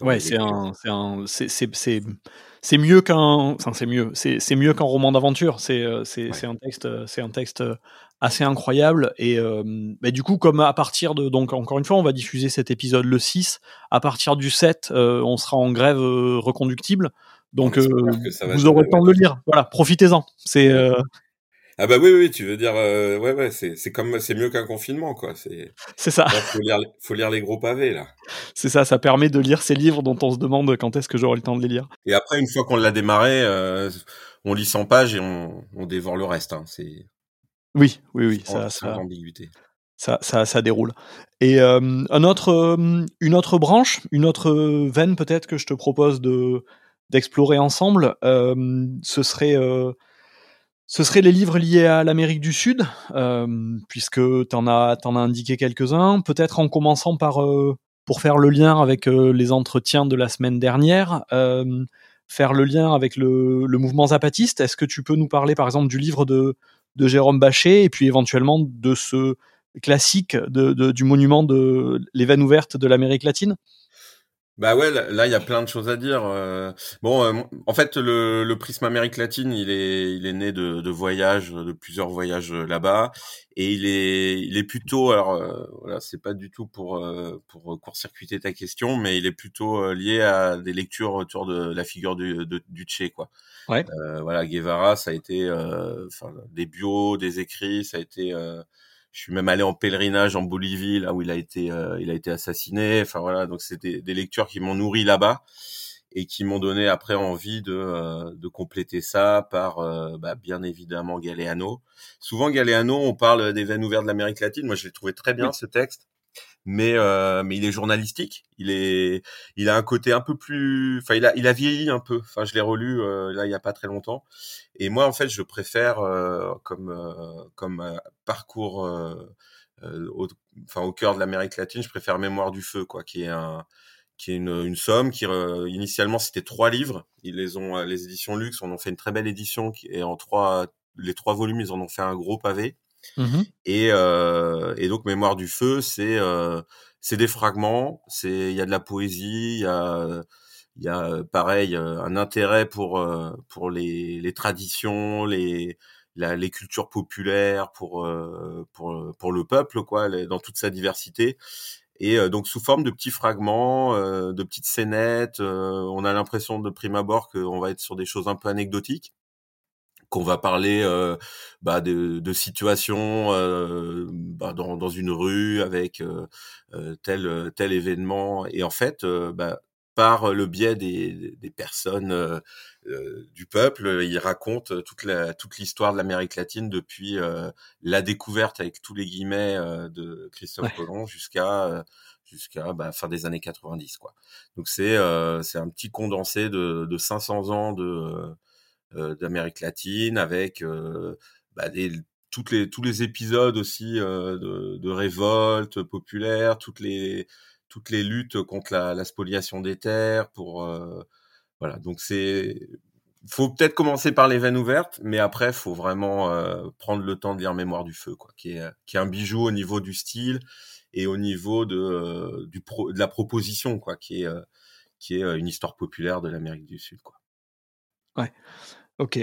[SPEAKER 1] Ouais, c'est un, c'est un, c'est, c'est, mieux qu'un, enfin c'est mieux, c'est, c'est mieux qu'un roman d'aventure. C'est, c'est, c'est un texte, c'est un texte assez incroyable. Et bah, du coup, comme à partir de, donc encore une fois, on va diffuser cet épisode le 6. À partir du 7, on sera en grève reconductible. Donc vous aurez le temps de le lire. Voilà, profitez-en. C'est
[SPEAKER 2] ah bah oui, oui, tu veux dire, euh, ouais, ouais, c'est, c'est comme, c'est mieux qu'un confinement, quoi. C'est,
[SPEAKER 1] c'est ça.
[SPEAKER 2] Il faut lire, faut lire les gros pavés, là.
[SPEAKER 1] C'est ça, ça permet de lire ces livres dont on se demande quand est-ce que j'aurai le temps de les lire.
[SPEAKER 2] Et après, une fois qu'on l'a démarré, euh, on lit 100 pages et on, on dévore le reste, hein. C'est...
[SPEAKER 1] Oui, oui, oui, ça, ça, ambiguïté. Ça, ça, ça déroule. Et euh, un autre, euh, une autre branche, une autre veine peut-être que je te propose de d'explorer ensemble, euh, ce serait ce seraient les livres liés à l'Amérique du Sud, euh, puisque tu en as, indiqué quelques-uns. Peut-être en commençant par, euh, pour faire le lien avec euh, les entretiens de la semaine dernière, faire le lien avec le, mouvement zapatiste. Est-ce que tu peux nous parler, par exemple, du livre de, Jérôme Bachet et puis éventuellement de ce classique du monument de veines ouvertes de l'Amérique latine?
[SPEAKER 2] Bah ouais, là il y a plein de choses à dire. Euh. bon, euh, en fait, le, le, prisme Amérique latine, il est, il est né de, de voyages, de plusieurs voyages là-bas, et il est, il est plutôt, alors euh, voilà, c'est pas du tout pour pour court-circuiter ta question, mais il est plutôt lié à des lectures autour de la figure du, de, du Che, quoi.
[SPEAKER 1] Ouais.
[SPEAKER 2] voilà, Guevara, ça a été, enfin, des bios, des écrits, ça a été je suis même allé en pèlerinage en Bolivie, là où il a été, euh, il a été assassiné. Enfin voilà, donc c'est des, lectures qui m'ont nourri là-bas et qui m'ont donné après envie de, euh, de compléter ça par euh, bah, bien évidemment Galeano. Souvent Galeano, on parle des veines ouvertes de l'Amérique latine. Moi, je l'ai trouvé très bien ce texte mais euh, mais il est journalistique. Il est, il a un côté un peu plus, enfin il a il a vieilli un peu. Enfin je l'ai relu euh, là il y a pas très longtemps. Et moi en fait je préfère euh, comme euh, comme parcours, au, enfin au cœur de l'Amérique latine, je préfère Mémoire du feu quoi, qui est un qui est une, une somme qui initialement c'était trois livres. Ils les ont les éditions Luxe on en fait une très belle édition qui est en trois les trois volumes ils en ont fait un gros pavé.
[SPEAKER 1] Mmh
[SPEAKER 2] et, euh, et donc Mémoire du feu, c'est euh, c'est des fragments, c'est il y a de la poésie, il y a il y a pareil un intérêt pour pour les, les traditions, les la, les cultures populaires, pour pour pour le peuple quoi, dans toute sa diversité. Et donc sous forme de petits fragments, de petites scénettes, on a l'impression de prime abord qu'on va être sur des choses un peu anecdotiques qu'on va parler euh, bah, de, de situations euh, bah, dans, dans, une rue avec euh, euh tel tel événement et en fait bah, par le biais des, des personnes du peuple, il raconte toute la toute l'histoire de l'Amérique latine depuis la découverte avec tous les guillemets de Christophe Colomb jusqu'à jusqu'à bah, fin des années 90 quoi. Donc c'est c'est un petit condensé de, de 500 ans de euh, d'Amérique latine, avec euh, bah, des, toutes les, tous les épisodes aussi euh, de, de révolte populaire, toutes les, toutes les luttes contre la, la spoliation des terres. Pour voilà, donc c'est faut peut-être commencer par les veines ouvertes, mais après, faut vraiment euh, prendre le temps de lire Mémoire du feu, quoi, qui est, qui est un bijou au niveau du style et au niveau de, du pro, de la proposition, quoi, qui est, qui est une histoire populaire de l'Amérique du Sud, quoi.
[SPEAKER 1] Ouais. Ok.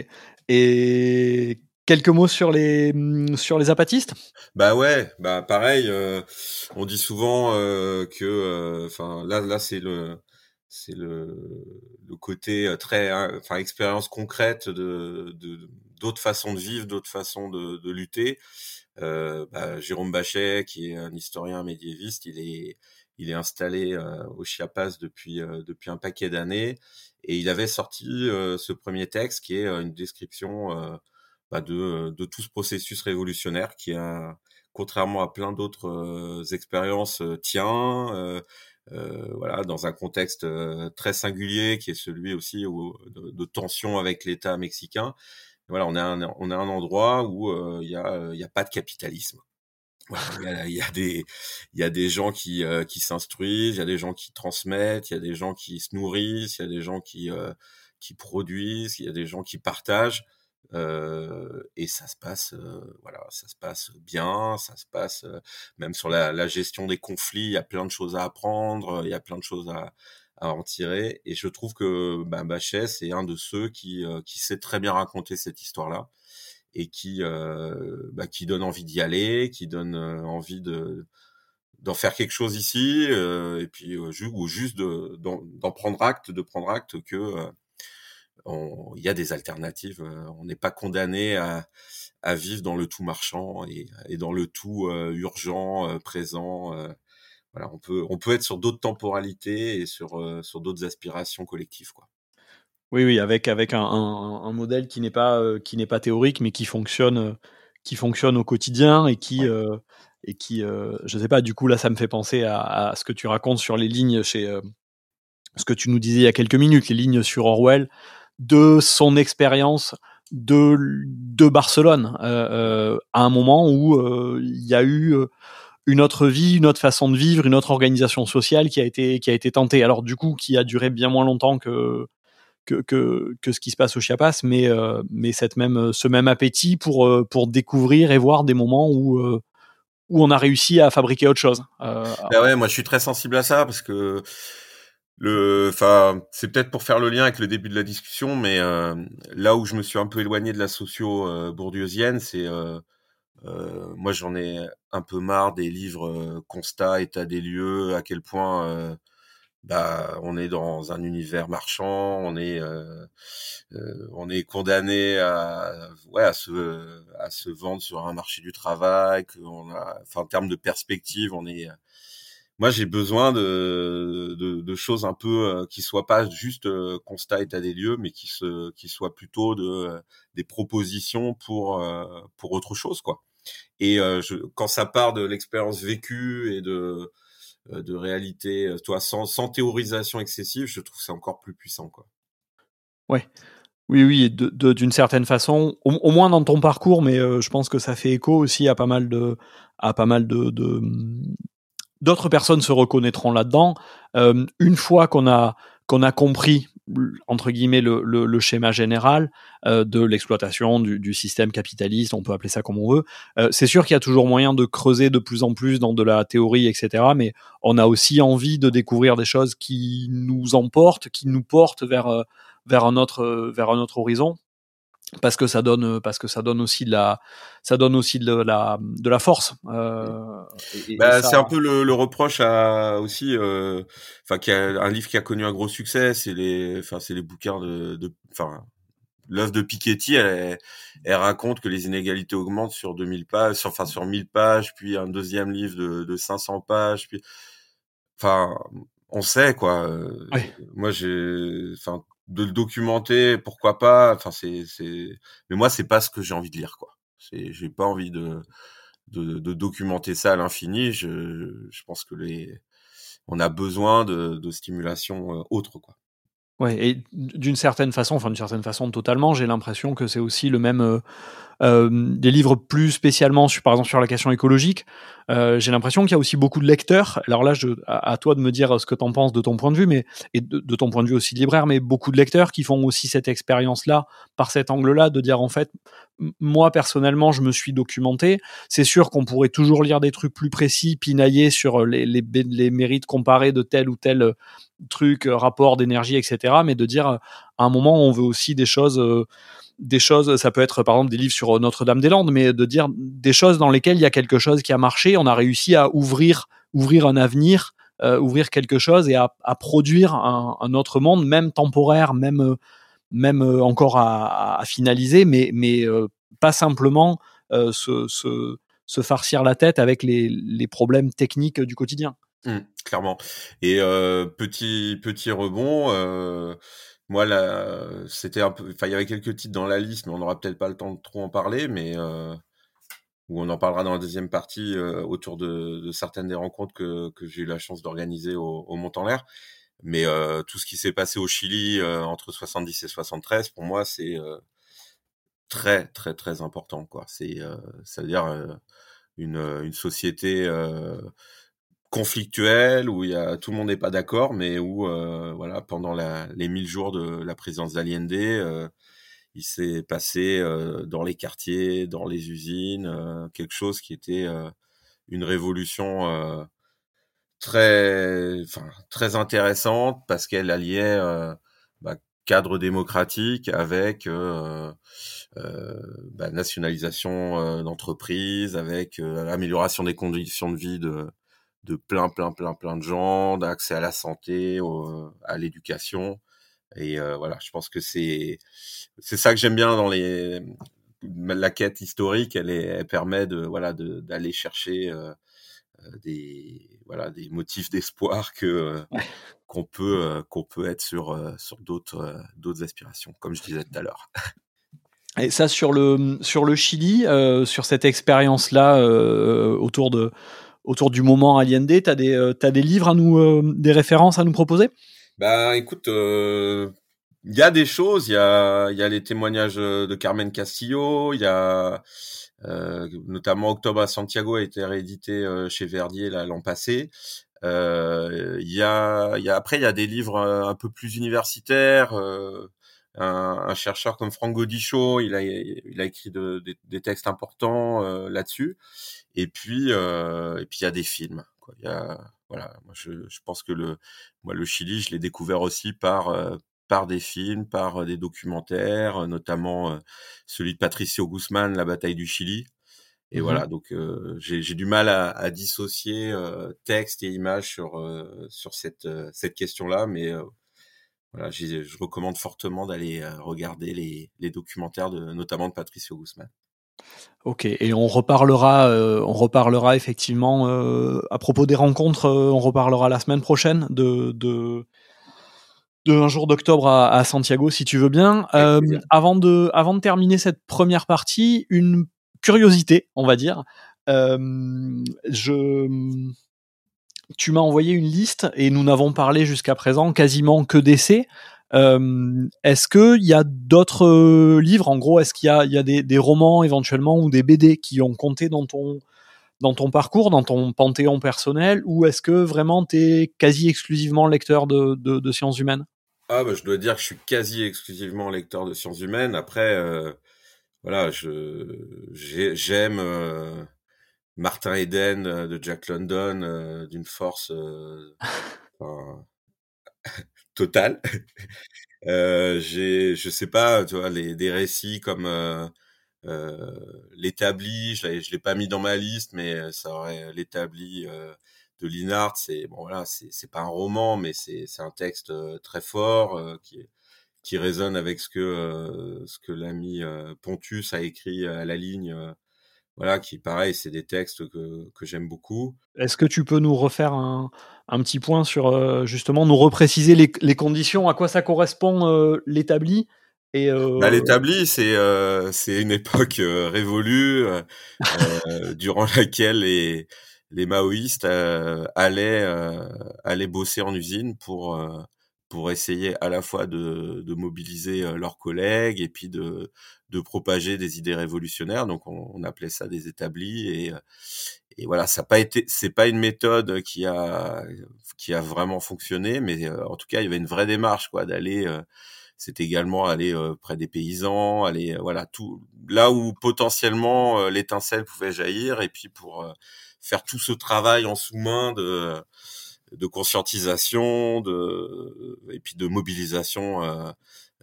[SPEAKER 1] Et quelques mots sur les mmh, sur les apatistes?
[SPEAKER 2] Bah ouais, bah pareil. Euh, on dit souvent euh, que, euh, enfin là c'est le c'est côté très, hein, enfin expérience concrète de d'autres façons de vivre, d'autres façons de, lutter. Bah, Jérôme Bachet, qui est un historien médiéviste, il est installé au Chiapas depuis un paquet d'années et il avait sorti euh, ce premier texte qui est euh, une description euh, bah, de, de tout ce processus révolutionnaire qui a, contrairement à plein d'autres expériences, tient. Euh, voilà, dans un contexte très singulier qui est celui aussi de, de, tension avec l'État mexicain. Voilà, on a un, on a un endroit où il y a, il y a pas de capitalisme il, y a, des il y a des gens qui euh, qui s'instruisent, il y a des gens qui transmettent, il y a des gens qui se nourrissent, il y a des gens qui euh, qui produisent, il y a des gens qui partagent euh, et ça se passe voilà, ça se passe bien, ça se passe même sur la, la, gestion des conflits, il y a plein de choses à apprendre, il y a plein de choses à à en tirer et je trouve que bah, Bachet c'est un de ceux qui qui sait très bien raconter cette histoire là et qui euh, bah, qui donne envie d'y aller, qui donne euh, envie de d'en faire quelque chose ici, euh, et puis ou juste d'en prendre acte, de prendre acte que il y a des alternatives. on n'est pas condamné à, à, vivre dans le tout marchand et, et dans le tout urgent, présent. voilà, on peut on peut être sur d'autres temporalités et sur sur d'autres aspirations collectives, quoi.
[SPEAKER 1] Oui, oui, avec, avec un, un, un modèle qui n'est pas, euh, qui n'est pas théorique, mais qui fonctionne, euh, qui fonctionne au quotidien et qui, euh, et qui euh, je sais pas, du coup, là, ça me fait penser à, à, ce que tu racontes sur les lignes chez, ce que tu nous disais il y a quelques minutes, les lignes sur Orwell, de son expérience de, de Barcelone, à un moment où il y a eu une autre vie, une autre façon de vivre, une autre organisation sociale qui a été qui a été tentée. Alors du coup, qui a duré bien moins longtemps que que, que, ce qui se passe au Chiapas, mais, euh, mais cette même, ce même appétit pour, euh, pour découvrir et voir des moments où, euh, où on a réussi à fabriquer autre chose.
[SPEAKER 2] Bah ouais, moi je suis très sensible à ça parce que le, c'est peut-être pour faire le lien avec le début de la discussion, mais euh, là où je me suis un peu éloigné de la socio euh, bourdieusienne, c'est euh, euh, moi j'en ai un peu marre des livres euh, constats, état des lieux, à quel point bah on est dans un univers marchand, on est on est condamné à ouais à se à se vendre sur un marché du travail, qu'on a, enfin en termes de perspective, on est moi j'ai besoin de, de, de, choses un peu euh, qui soient pas juste euh, constat état des lieux mais qui se qui soient plutôt de euh, des propositions pour euh, pour autre chose quoi. Et je, quand ça part de l'expérience vécue et de de réalité toi sans, sans théorisation excessive je trouve c'est encore plus puissant quoi
[SPEAKER 1] ouais oui, oui, d'une certaine façon, au, moins dans ton parcours, mais euh, je pense que ça fait écho aussi à pas mal de, à pas mal de, d'autres personnes se reconnaîtront là-dedans. Euh, une fois qu'on a qu'on a compris entre guillemets le, le, le schéma général euh, de l'exploitation du, du, système capitaliste, on peut appeler ça comme on veut. Euh, c'est sûr qu'il y a toujours moyen de creuser de plus en plus dans de la théorie, etc. Mais on a aussi envie de découvrir des choses qui nous emportent, qui nous portent vers euh, vers un autre vers un autre horizon parce que ça donne parce que ça donne aussi de la ça donne aussi de la de la force euh,
[SPEAKER 2] bah, ça... c'est un peu le, le, reproche à aussi euh, enfin euh, qui a un livre qui a connu un gros succès c'est les enfin c'est les bouquins de enfin l'œuvre de Piketty elle, elle, raconte que les inégalités augmentent sur 2000 pages sur, enfin sur 1000 pages puis un deuxième livre de, de 500 pages puis enfin on sait quoi
[SPEAKER 1] ouais.
[SPEAKER 2] moi j'ai enfin de le documenter, pourquoi pas. Enfin, c'est, c'est, mais moi, c'est pas ce que j'ai envie de lire, quoi. C'est, j'ai pas envie de, de, de documenter ça à l'infini. Je, je pense que les, on a besoin de, de stimulation euh, autre, quoi.
[SPEAKER 1] Ouais, et d'une certaine façon, enfin d'une certaine façon totalement, j'ai l'impression que c'est aussi le même euh, euh, des livres plus spécialement sur, par exemple sur la question écologique. Euh, j'ai l'impression qu'il y a aussi beaucoup de lecteurs. Alors là, je, à, toi de me dire ce que tu en penses de ton point de vue, mais et de, ton point de vue aussi libraire, mais beaucoup de lecteurs qui font aussi cette expérience-là par cet angle-là, de dire en fait, moi personnellement, je me suis documenté. C'est sûr qu'on pourrait toujours lire des trucs plus précis, pinailler sur les, les, les mérites comparés de tel ou tel truc, euh, rapport d'énergie, etc. Mais de dire à un moment, on veut aussi des choses, euh, des choses. Ça peut être par exemple des livres sur Notre-Dame-des-Landes, mais de dire des choses dans lesquelles il y a quelque chose qui a marché. On a réussi à ouvrir, ouvrir un avenir, euh, ouvrir quelque chose et à, produire un, autre monde, même temporaire, même même encore à, finaliser, mais mais pas simplement se, se, se farcir la tête avec les, les problèmes techniques du quotidien.
[SPEAKER 2] Mmh, clairement. Et euh, petit petit rebond, euh, moi là, c'était un peu, enfin il y avait quelques titres dans la liste, mais on n'aura peut-être pas le temps de trop en parler, mais euh, où on en parlera dans la deuxième partie euh, autour de, certaines des rencontres que, que j'ai eu la chance d'organiser au, au Mont en l'air. Mais euh, tout ce qui s'est passé au Chili euh, entre 70 et 73, pour moi, c'est très très très important quoi. C'est ça veut dire une, une société conflictuel où il y a tout le monde n'est pas d'accord mais où euh, voilà pendant la, les 1000 jours de la présidence d'Allende euh, il s'est passé euh, dans les quartiers dans les usines euh, quelque chose qui était euh, une révolution euh, très enfin très intéressante parce qu'elle alliait bah, cadre démocratique avec bah, nationalisation d'entreprises avec amélioration des conditions de vie de de plein, plein, plein, plein de gens, d'accès à la santé, au, à l'éducation. Et euh, voilà, je pense que c'est c'est ça que j'aime bien dans les la quête historique. Elle, est, elle permet de voilà d'aller chercher euh, euh, des voilà des motifs d'espoir que euh, qu'on peut qu'on peut être sur sur d'autres d'autres aspirations, comme je disais tout à l'heure.
[SPEAKER 1] Et ça sur le sur le Chili, sur cette expérience là autour de autour du moment Allende, tu as des euh, as des livres à nous euh, des références à nous proposer?
[SPEAKER 2] Bah écoute euh, il y a des choses, il y a y a les témoignages de Carmen Castillo, il y a euh, notamment Octobre à Santiago a été réédité euh, chez Verdier l'an passé. Euh, il y a y a après il y a des livres un peu plus universitaires un, un, chercheur comme Franck Godichaud, il a, il a écrit de, de, des textes importants euh, là-dessus. Et puis, euh, et puis il y a des films. quoi. Il y a, voilà, moi je, je pense que le, moi le Chili, je l'ai découvert aussi par par des films, par des documentaires, notamment celui de Patricio Guzman, La bataille du Chili. Et mmh voilà, donc j'ai du mal à, à dissocier texte et image sur sur cette cette question-là, mais voilà, je recommande fortement d'aller regarder les, les documentaires de notamment de Patricio Guzman.
[SPEAKER 1] Ok, et on reparlera, on reparlera effectivement à propos des rencontres. on reparlera la semaine prochaine de, de de un jour d'octobre à, Santiago, si tu veux bien. avant de, avant de terminer cette première partie, une curiosité, on va dire. je, tu m'as envoyé une liste et nous n'avons parlé jusqu'à présent quasiment que d'essais. est-ce qu'il y a d'autres livres? En gros, est-ce qu'il y a, des, romans éventuellement ou des BD qui ont compté dans ton, dans ton parcours, dans ton panthéon personnel, ou est-ce que vraiment tu es quasi exclusivement lecteur de, sciences humaines?
[SPEAKER 2] Ah, bah, je dois dire que je suis quasi exclusivement lecteur de sciences humaines. Après, euh, voilà, j'aime euh, Martin Eden euh, de Jack London euh, d'une force totale. j'ai, je sais pas, tu vois, les, des récits comme l'établi, je l'ai, l'ai pas mis dans ma liste, mais ça aurait l'établi de Linhart. C'est bon voilà, c'est, pas un roman, mais c'est, c'est un texte très fort qui qui résonne avec ce que euh, ce que l'ami euh, Pontus a écrit à la ligne. Euh, voilà, qui pareil, c'est des textes que, que j'aime beaucoup.
[SPEAKER 1] Est-ce que tu peux nous refaire un, un petit point sur justement nous repréciser les, les, conditions, à quoi ça correspond l'établi
[SPEAKER 2] et bah, l'établi, c'est c'est une époque révolue durant laquelle les les maoïstes allaient allaient bosser en usine pour pour essayer à la fois de, de mobiliser leurs collègues et puis de, de propager des idées révolutionnaires. Donc on, on appelait ça des établis et, et voilà, ça n'a pas été, c'est pas une méthode qui a qui a vraiment fonctionné, mais en tout cas il y avait une vraie démarche quoi d'aller. c'est également aller près des paysans, aller voilà tout là où potentiellement l'étincelle pouvait jaillir et puis pour faire tout ce travail en sous-main de de conscientisation, de et puis de mobilisation euh,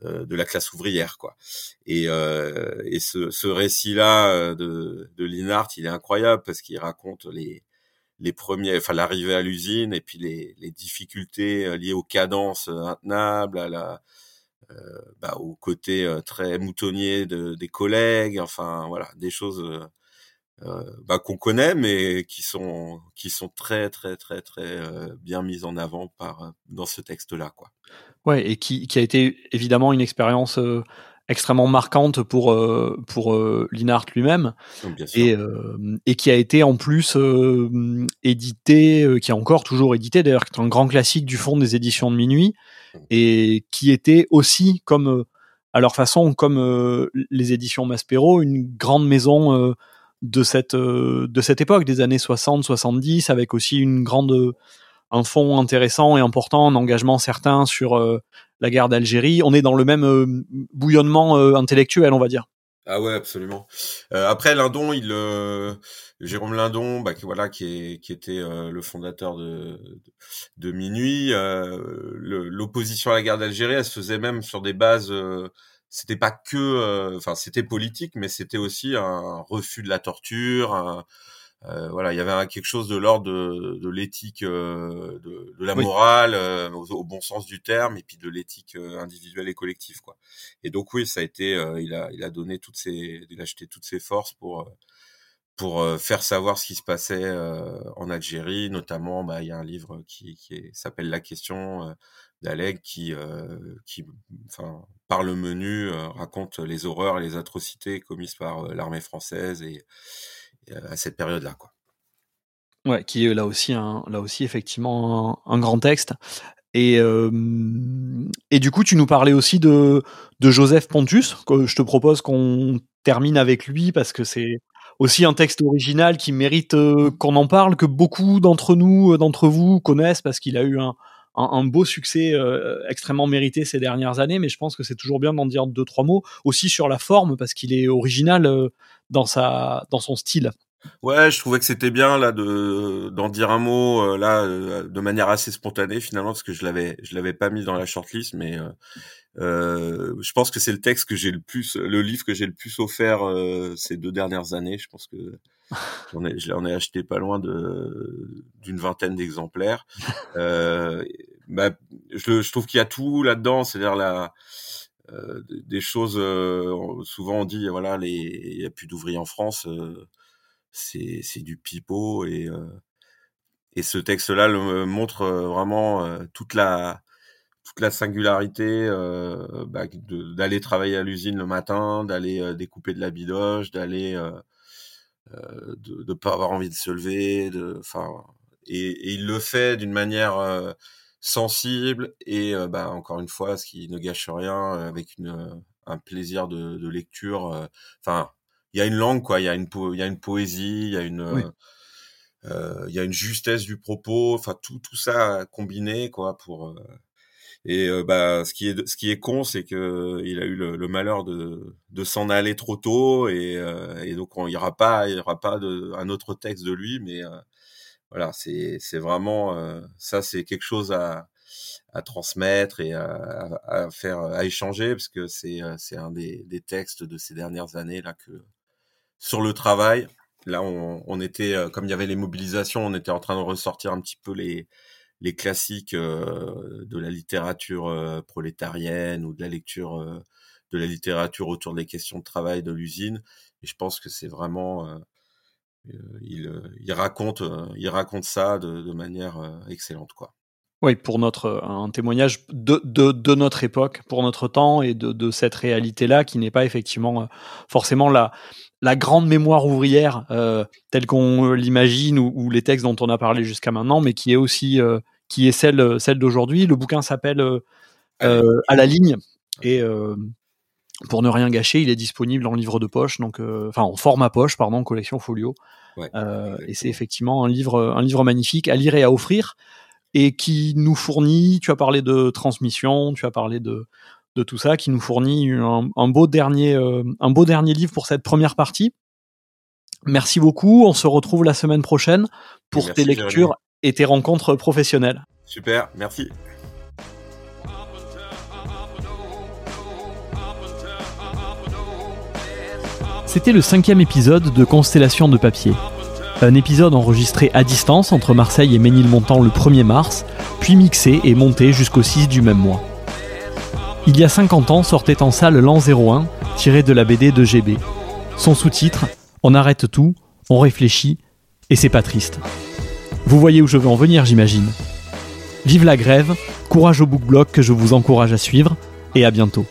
[SPEAKER 2] euh, de la classe ouvrière, quoi. Et, euh, et ce, ce récit-là euh, de, de Linhart, il est incroyable parce qu'il raconte les les premiers, enfin l'arrivée à l'usine et puis les, les difficultés liées aux cadences intenables, à la bah, au côté très moutonnier de, des collègues, enfin voilà, des choses euh, bah, qu'on connaît, mais qui sont qui sont très très très très euh, bien mises en avant par euh, dans ce texte-là, quoi.
[SPEAKER 1] Ouais, et qui, qui a été évidemment une expérience extrêmement marquante pour pour Linhart lui-même et et qui a été en plus édité qui est encore toujours édité d'ailleurs qui est un grand classique du fond des éditions de minuit mmh. et qui était aussi comme à leur façon comme les éditions Maspero une grande maison de cette, euh, de cette époque, des années 60-70, avec aussi une grande, un fond intéressant et important, un engagement certain sur euh, la guerre d'Algérie. On est dans le même euh, bouillonnement intellectuel, on va dire.
[SPEAKER 2] Ah ouais, absolument. après Lindon, il Jérôme Lindon, bah, qui voilà, qui, est, qui était le fondateur de, de, Minuit. L'opposition à la guerre d'Algérie, elle se faisait même sur des bases c'était pas que, euh, enfin, c'était politique, mais c'était aussi un refus de la torture. euh, voilà, il y avait quelque chose de l'ordre de, de l'éthique, euh, de, de, la morale, euh, au, bon sens du terme, et puis de l'éthique individuelle et collective, quoi. Et donc oui, ça a été, il a, il a donné toutes ses, il a jeté toutes ses forces pour pour faire savoir ce qui se passait en Algérie, notamment, bah, il y a un livre qui, qui s'appelle La question d'Alec qui, qui, enfin, par le menu, raconte les horreurs et les atrocités commises par l'armée française et, à cette période-là, quoi.
[SPEAKER 1] Ouais, qui est là aussi, un, là aussi effectivement un, grand texte. Et, et du coup, tu nous parlais aussi de, de Joseph Pontus, que je te propose qu'on termine avec lui parce que c'est aussi un texte original qui mérite qu'on en parle, que beaucoup d'entre nous, d'entre vous connaissent parce qu'il a eu un, un, beau succès euh, extrêmement mérité ces dernières années, mais je pense que c'est toujours bien d'en dire deux trois mots aussi sur la forme parce qu'il est original euh, dans sa dans son style.
[SPEAKER 2] Ouais, je trouvais que c'était bien là de d'en dire un mot euh, là de manière assez spontanée finalement parce que je l'avais je l'avais pas mis dans la shortlist mais je pense que c'est le texte que j'ai le plus le livre que j'ai le plus offert ces deux dernières années. Je pense que j'en ai j'en ai acheté pas loin de d'une vingtaine d'exemplaires. bah, je, je trouve qu'il y a tout là-dedans, c'est-à-dire la des choses souvent on dit voilà les il y a plus d'ouvriers en France c'est c'est du pipeau et euh, et ce texte-là le montre euh, vraiment euh, toute la toute la singularité bah, d'aller travailler à l'usine le matin, d'aller découper de la bidoche, d'aller de ne pas avoir envie de se lever, de, enfin, et, et, il le fait d'une manière sensible et bah, encore une fois, ce qui ne gâche rien, avec une, un plaisir de, de lecture. Enfin, il y a une langue quoi, il y a une il y a une poésie, il y a une euh, euh, il y a une justesse du propos, enfin tout tout ça combiné quoi pour euh, et bah ce qui est ce qui est con c'est que il a eu le, malheur de de s'en aller trop tôt et, et donc il y aura pas il y aura pas de un autre texte de lui mais voilà c'est c'est vraiment ça c'est quelque chose à à transmettre et à, à, faire à échanger parce que c'est c'est un des, des textes de ces dernières années là que sur le travail. Là, on, était, euh, comme il y avait les mobilisations, on était en train de ressortir un petit peu les, les classiques euh, de la littérature euh, prolétarienne ou de la lecture de la littérature autour des questions de travail de l'usine. Et je pense que c'est vraiment, il, il, raconte, il raconte ça de, manière excellente, quoi.
[SPEAKER 1] Oui, pour notre un témoignage de, de, de, notre époque, pour notre temps et de, de cette réalité-là qui n'est pas effectivement forcément la, la grande mémoire ouvrière euh, telle qu'on l'imagine ou, les textes dont on a parlé jusqu'à maintenant, mais qui est aussi euh, qui est celle celle d'aujourd'hui. Le bouquin s'appelle euh, à la ligne et pour ne rien gâcher, il est disponible en livre de poche, donc enfin en format poche, pardon, collection folio. et c'est effectivement un livre un livre magnifique à lire et à offrir et qui nous fournit. Tu as parlé de transmission, tu as parlé de de tout ça, qui nous fournit un, beau dernier, euh, un beau dernier livre pour cette première partie. Merci beaucoup. On se retrouve la semaine prochaine pour tes lectures et tes rencontres professionnelles.
[SPEAKER 2] Super, merci.
[SPEAKER 1] C'était le cinquième épisode de Constellation de papier. Un épisode enregistré à distance entre Marseille et Ménilmontant le 1er mars, puis mixé et monté jusqu'au 6 du même mois. Il y a 50 ans sortait en salle L'An 01, tiré de la BD de GB. Son sous-titre On arrête tout, on réfléchit, et c'est pas triste. Vous voyez où je veux en venir, j'imagine. Vive la grève, courage au book que je vous encourage à suivre, et à bientôt.